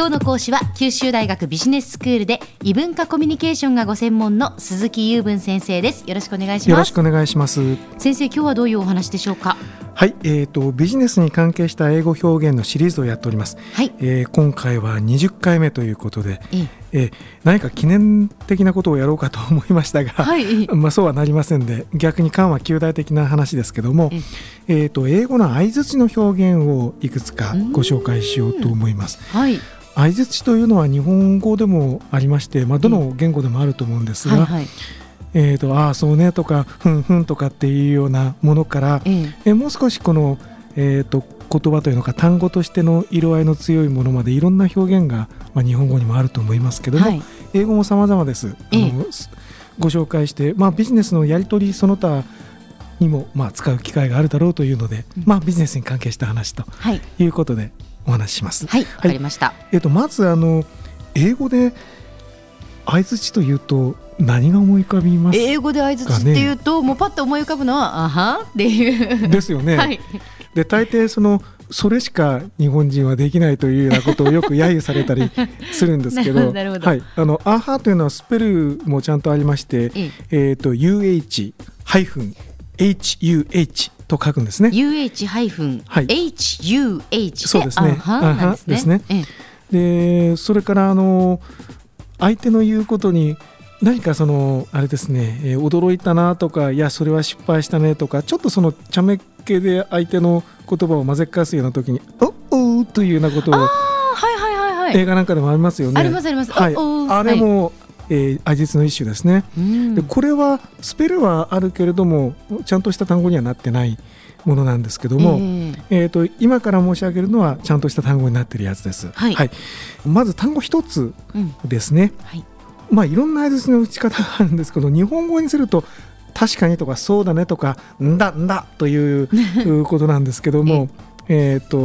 今日の講師は九州大学ビジネススクールで異文化コミュニケーションがご専門の鈴木雄文先生です。よろしくお願いします。よろしくお願いします。先生今日はどういうお話でしょうか？はい、えーと、ビジネスに関係した英語表現のシリーズをやっております、はい。えー、今回は20回目ということで、ええ。ー、何か記念的なことをやろうかと思いましたが、はい、まあ、そうはなりませんで逆に緩和旧大的な話ですけども、えーと、英語の相づちの表現をいくつかご紹介しようと思います。はい相づちというのは日本語でもありまして、まあ、どの言語でもあると思うんですが、はいはい。えーと、ああそうねとかふんふんとかっていうようなものから、えー、えもう少しこの、えーと、言葉というのか単語としての色合いの強いものまでいろんな表現が、まあ、日本語にもあると思いますけども、はい、英語も様々です。あの、ご紹介して、まあ、ビジネスのやり取りその他にも、まあ、使う機会があるだろうというので、うん、まあ、ビジネスに関係した話ということでお話しします。はい、わ、かりました。えっ、ー、とまずあの英語で相槌というと何が思い浮かびます英語で相づちっていうと、もうパッと思い浮かぶのは「あは」っていう。ですよね。はい、で大抵そのそれしか日本人はできないというようなことをよく揶揄されたり するんですけどはい、あの「アハ」というのはスペルもちゃんとありまして、えーと、UH ハイフン HUH と書くんですね。UH ハイフン HUH そうですね。アハですね。でそれからあの相手の言うことに何かそのあれですね、えー、驚いたなとかいやそれは失敗したねとかちょっとその茶目っ気で相手の言葉を混ぜかすような時に「おお」というようなことを映画なんかでもありますよね。ありますあります。はい、あれも、はいえー、味実の一種ですね、でこれはスペルはあるけれどもちゃんとした単語にはなってないものなんですけども、えー、えーと今から申し上げるのはちゃんとした単語になっているやつです、はい、はい、まず単語一つですね、うん。はい、まあいろんな相槌の打ち方があるんですけど日本語にすると確かにとかそうだねとかんだんだという ことなんですけどもえっと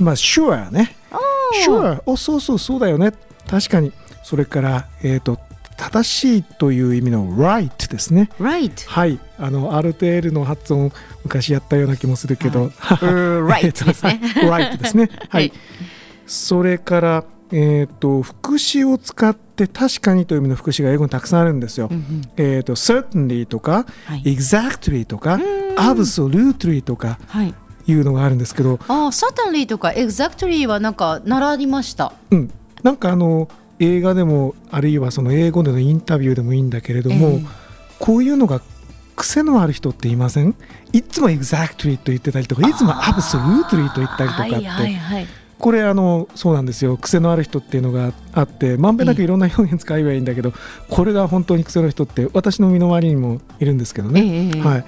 まあ sure ね。sure おそうそうそうだよね。確かに。それからえっ、ー、と正しいという意味の right ですね。right はいあの RTL の発音昔やったような気もするけど、right ですね。right ですね。はい。それからえーと、副詞を使って確かにという意味の副詞が英語にたくさんあるんですよ。うんうん、えーと、certainly とか、はい、exactly とか absolutely とかいうのがあるんですけどあ certainly とか exactly はなんか習いました。うん、なんかあの映画でもあるいはその英語でのインタビューでもいいんだけれども、えー、こういうのが癖のある人っていません？いつも exactly と言ってたりとかいつも absolutely と言ったりとかって。はいはいはい。これあのそうなんですよ。癖のある人っていうのがあってまんべんなくいろんな表現使えばいいんだけど、これが本当に癖の人って私の身の回りにもいるんですけどね、えー、はい、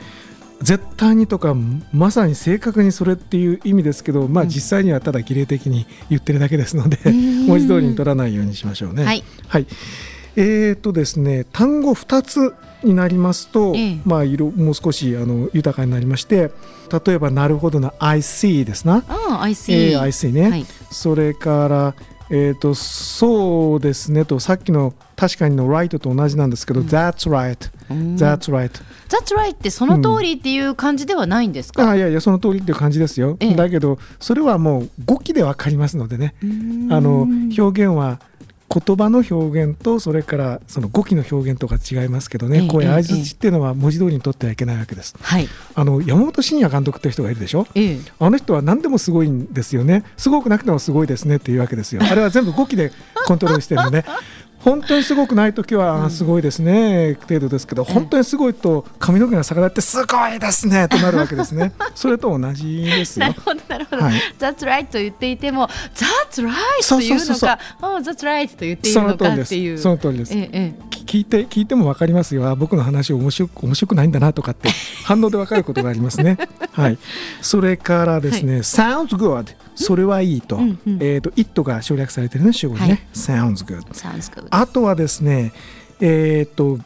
絶対にとかまさに正確にそれっていう意味ですけど、まあ、実際にはただ儀礼的に言ってるだけですので、うん、文字通りに取らないようにしましょうね。はい、はい、えーとですね、単語2つになりますと、ええ、まあ、色もう少しあの豊かになりまして例えば「なるほどな I see」ですな。あ I see、えー、I see ね、はい、それからえーと、そうですねとさっきの確かにの right と同じなんですけど、うん、That's right、That's right. That's right. ってその通りっていう感じではないんですか、うん、あいやいやその通りっていう感じですよ、ええ、だけどそれはもう語気でわかりますのでね。あの表現は言葉の表現とそれからその語気の表現とか違いますけどね、ええ、こういう相づちっていうのは文字通りにとってはいけないわけです。はい、あの山本慎也監督っていう人がいるでしょ、え、あの人は何でもすごいんですよね。すごくなくてもすごいですねっていうわけですよ。あれは全部語気でコントロールしてるのね。本当にすごくない時は、すごいですね程度ですけど、本当にすごいと髪の毛が逆立ってすごいですねとなるわけですね。それと同じですよ。なるほどなるほど。はい、That's right と言っていても That's right というのか、Oh That's right と言っているのかっていう。その通りです。ええ、聞いて聞いてもわかりますよ。僕の話面白く面白くないんだなとかって 反応でわかることがありますね。はい。それからですね、はい、Sounds good それはいいと、うんうん、えっ、ー、と it が省略されてるね主語にね、はい、Sounds good。Sounds good あとはですね、えっ、ー、と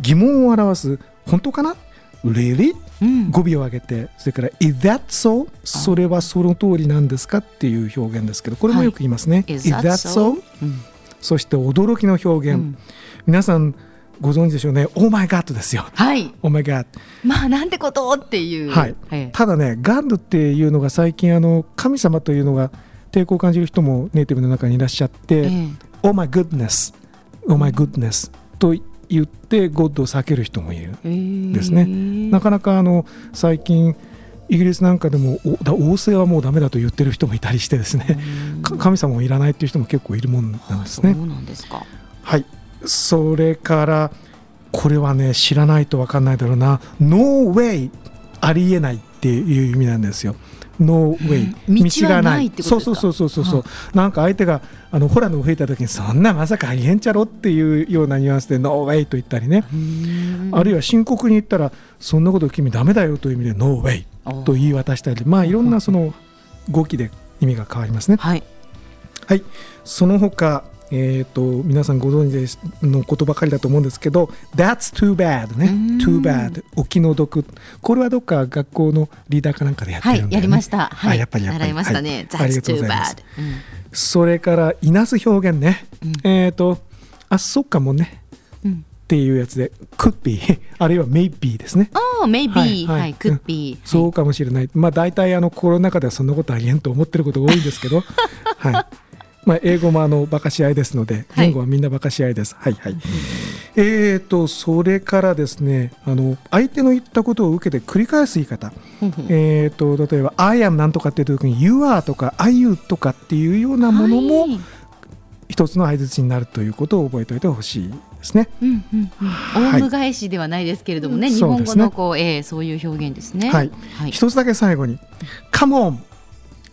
疑問を表す本当かな？Really? うん、語尾を上げて。それから「Is that so?」それはその通りなんですか？っていう表現ですけどこれもよく言いますね。はい、Is that so?、うん、そして驚きの表現、うん、皆さんご存知でしょうね「オーマイガッド」ですよ。はい。オーマイガッド。まあなんてことっていう。はい。はい、ただねガッドっていうのが最近あの神様というのが抵抗を感じる人もネイティブの中にいらっしゃって「Oh my goodness」「Oh my goodness」と言ってゴッドを避ける人もいるですね。なかなかあの最近イギリスなんかでも王政はもうだめだと言ってる人もいたりしてですね神様もいらないっていう人も結構いるもんなんですね。そうなんですかはいそれからこれはね知らないと分かんないだろうな「No way」ありえないっていう意味なんですよ。ノーウェイ道がない。そうそうそうそうそう。そう、なんか相手があのホラーの吹いた時にそんなまさかありえんちゃろっていうようなニュアンスでノーウェイと言ったりね。あるいは深刻に言ったらそんなこと君ダメだよという意味でノーウェイと言い渡したり。まあいろんなその語気で意味が変わりますね。はい、はい、その他えーと、皆さんご存知のことばかりだと思うんですけど「That's too bad ね」too bad お気の毒。これはどっか学校のリーダーかなんかでやってるんだよ、ね、はい、やりました、はい、やっぱりやっぱり。習いましたね、はい、That's too bad、うん、それからいなす表現ね、うん、えっ、ー、とあそっかもね、うん、っていうやつで could be あるいは maybe ですね。ああ maybe はい、はい、could be、そうかもしれない。まあ大体あの心の中ではそんなことありえんと思ってることが多いんですけど、はい。まあ、英語もあのバカし合いですので、言語はみんなバカし合いです。はい、はい、はい、えーと、それからですね、あの相手の言ったことを受けて繰り返す言い方。えーと、例えば、I am なんとかっていう時に、You are とか、I you とかっていうようなものも、一つの相槌になるということを覚えておいてほしいですね。うんうんうん、オウム返しではないですけれどもね、はい、日本語のこう、ねえー、そういう表現ですね。はい。はい、一つだけ最後に、Come on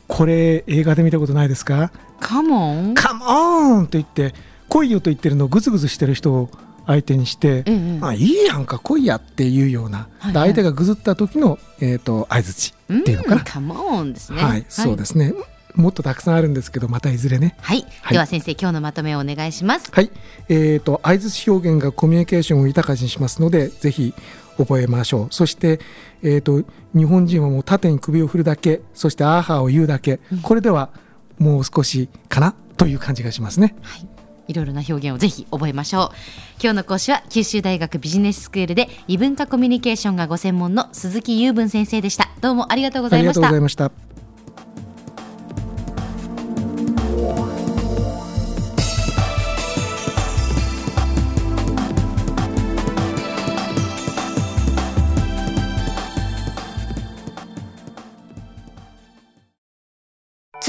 これ映画で見たことないですか？カモンカモンと言って来いよと言ってるのをぐずぐずしてる人を相手にして、うんうん、あいいやんか来いやっていうような、はいはい、相手がぐずった時の、えーと、相づちっていうのかな、カモンですね。はい、そうですねもっとたくさんあるんですけどまたいずれね、はい、はい、では先生今日のまとめをお願いします。はい。えーと、相づち表現がコミュニケーションを豊かにしますのでぜひ覚えましょう。そして、えーと、日本人はもう縦に首を振るだけそしてアーハーを言うだけ、うん、これではもう少しかなという感じがしますね。はい。いろいろな表現をぜひ覚えましょう。今日の講師は九州大学ビジネススクールで異文化コミュニケーションがご専門の鈴木雄文先生でした。どうもありがとうございました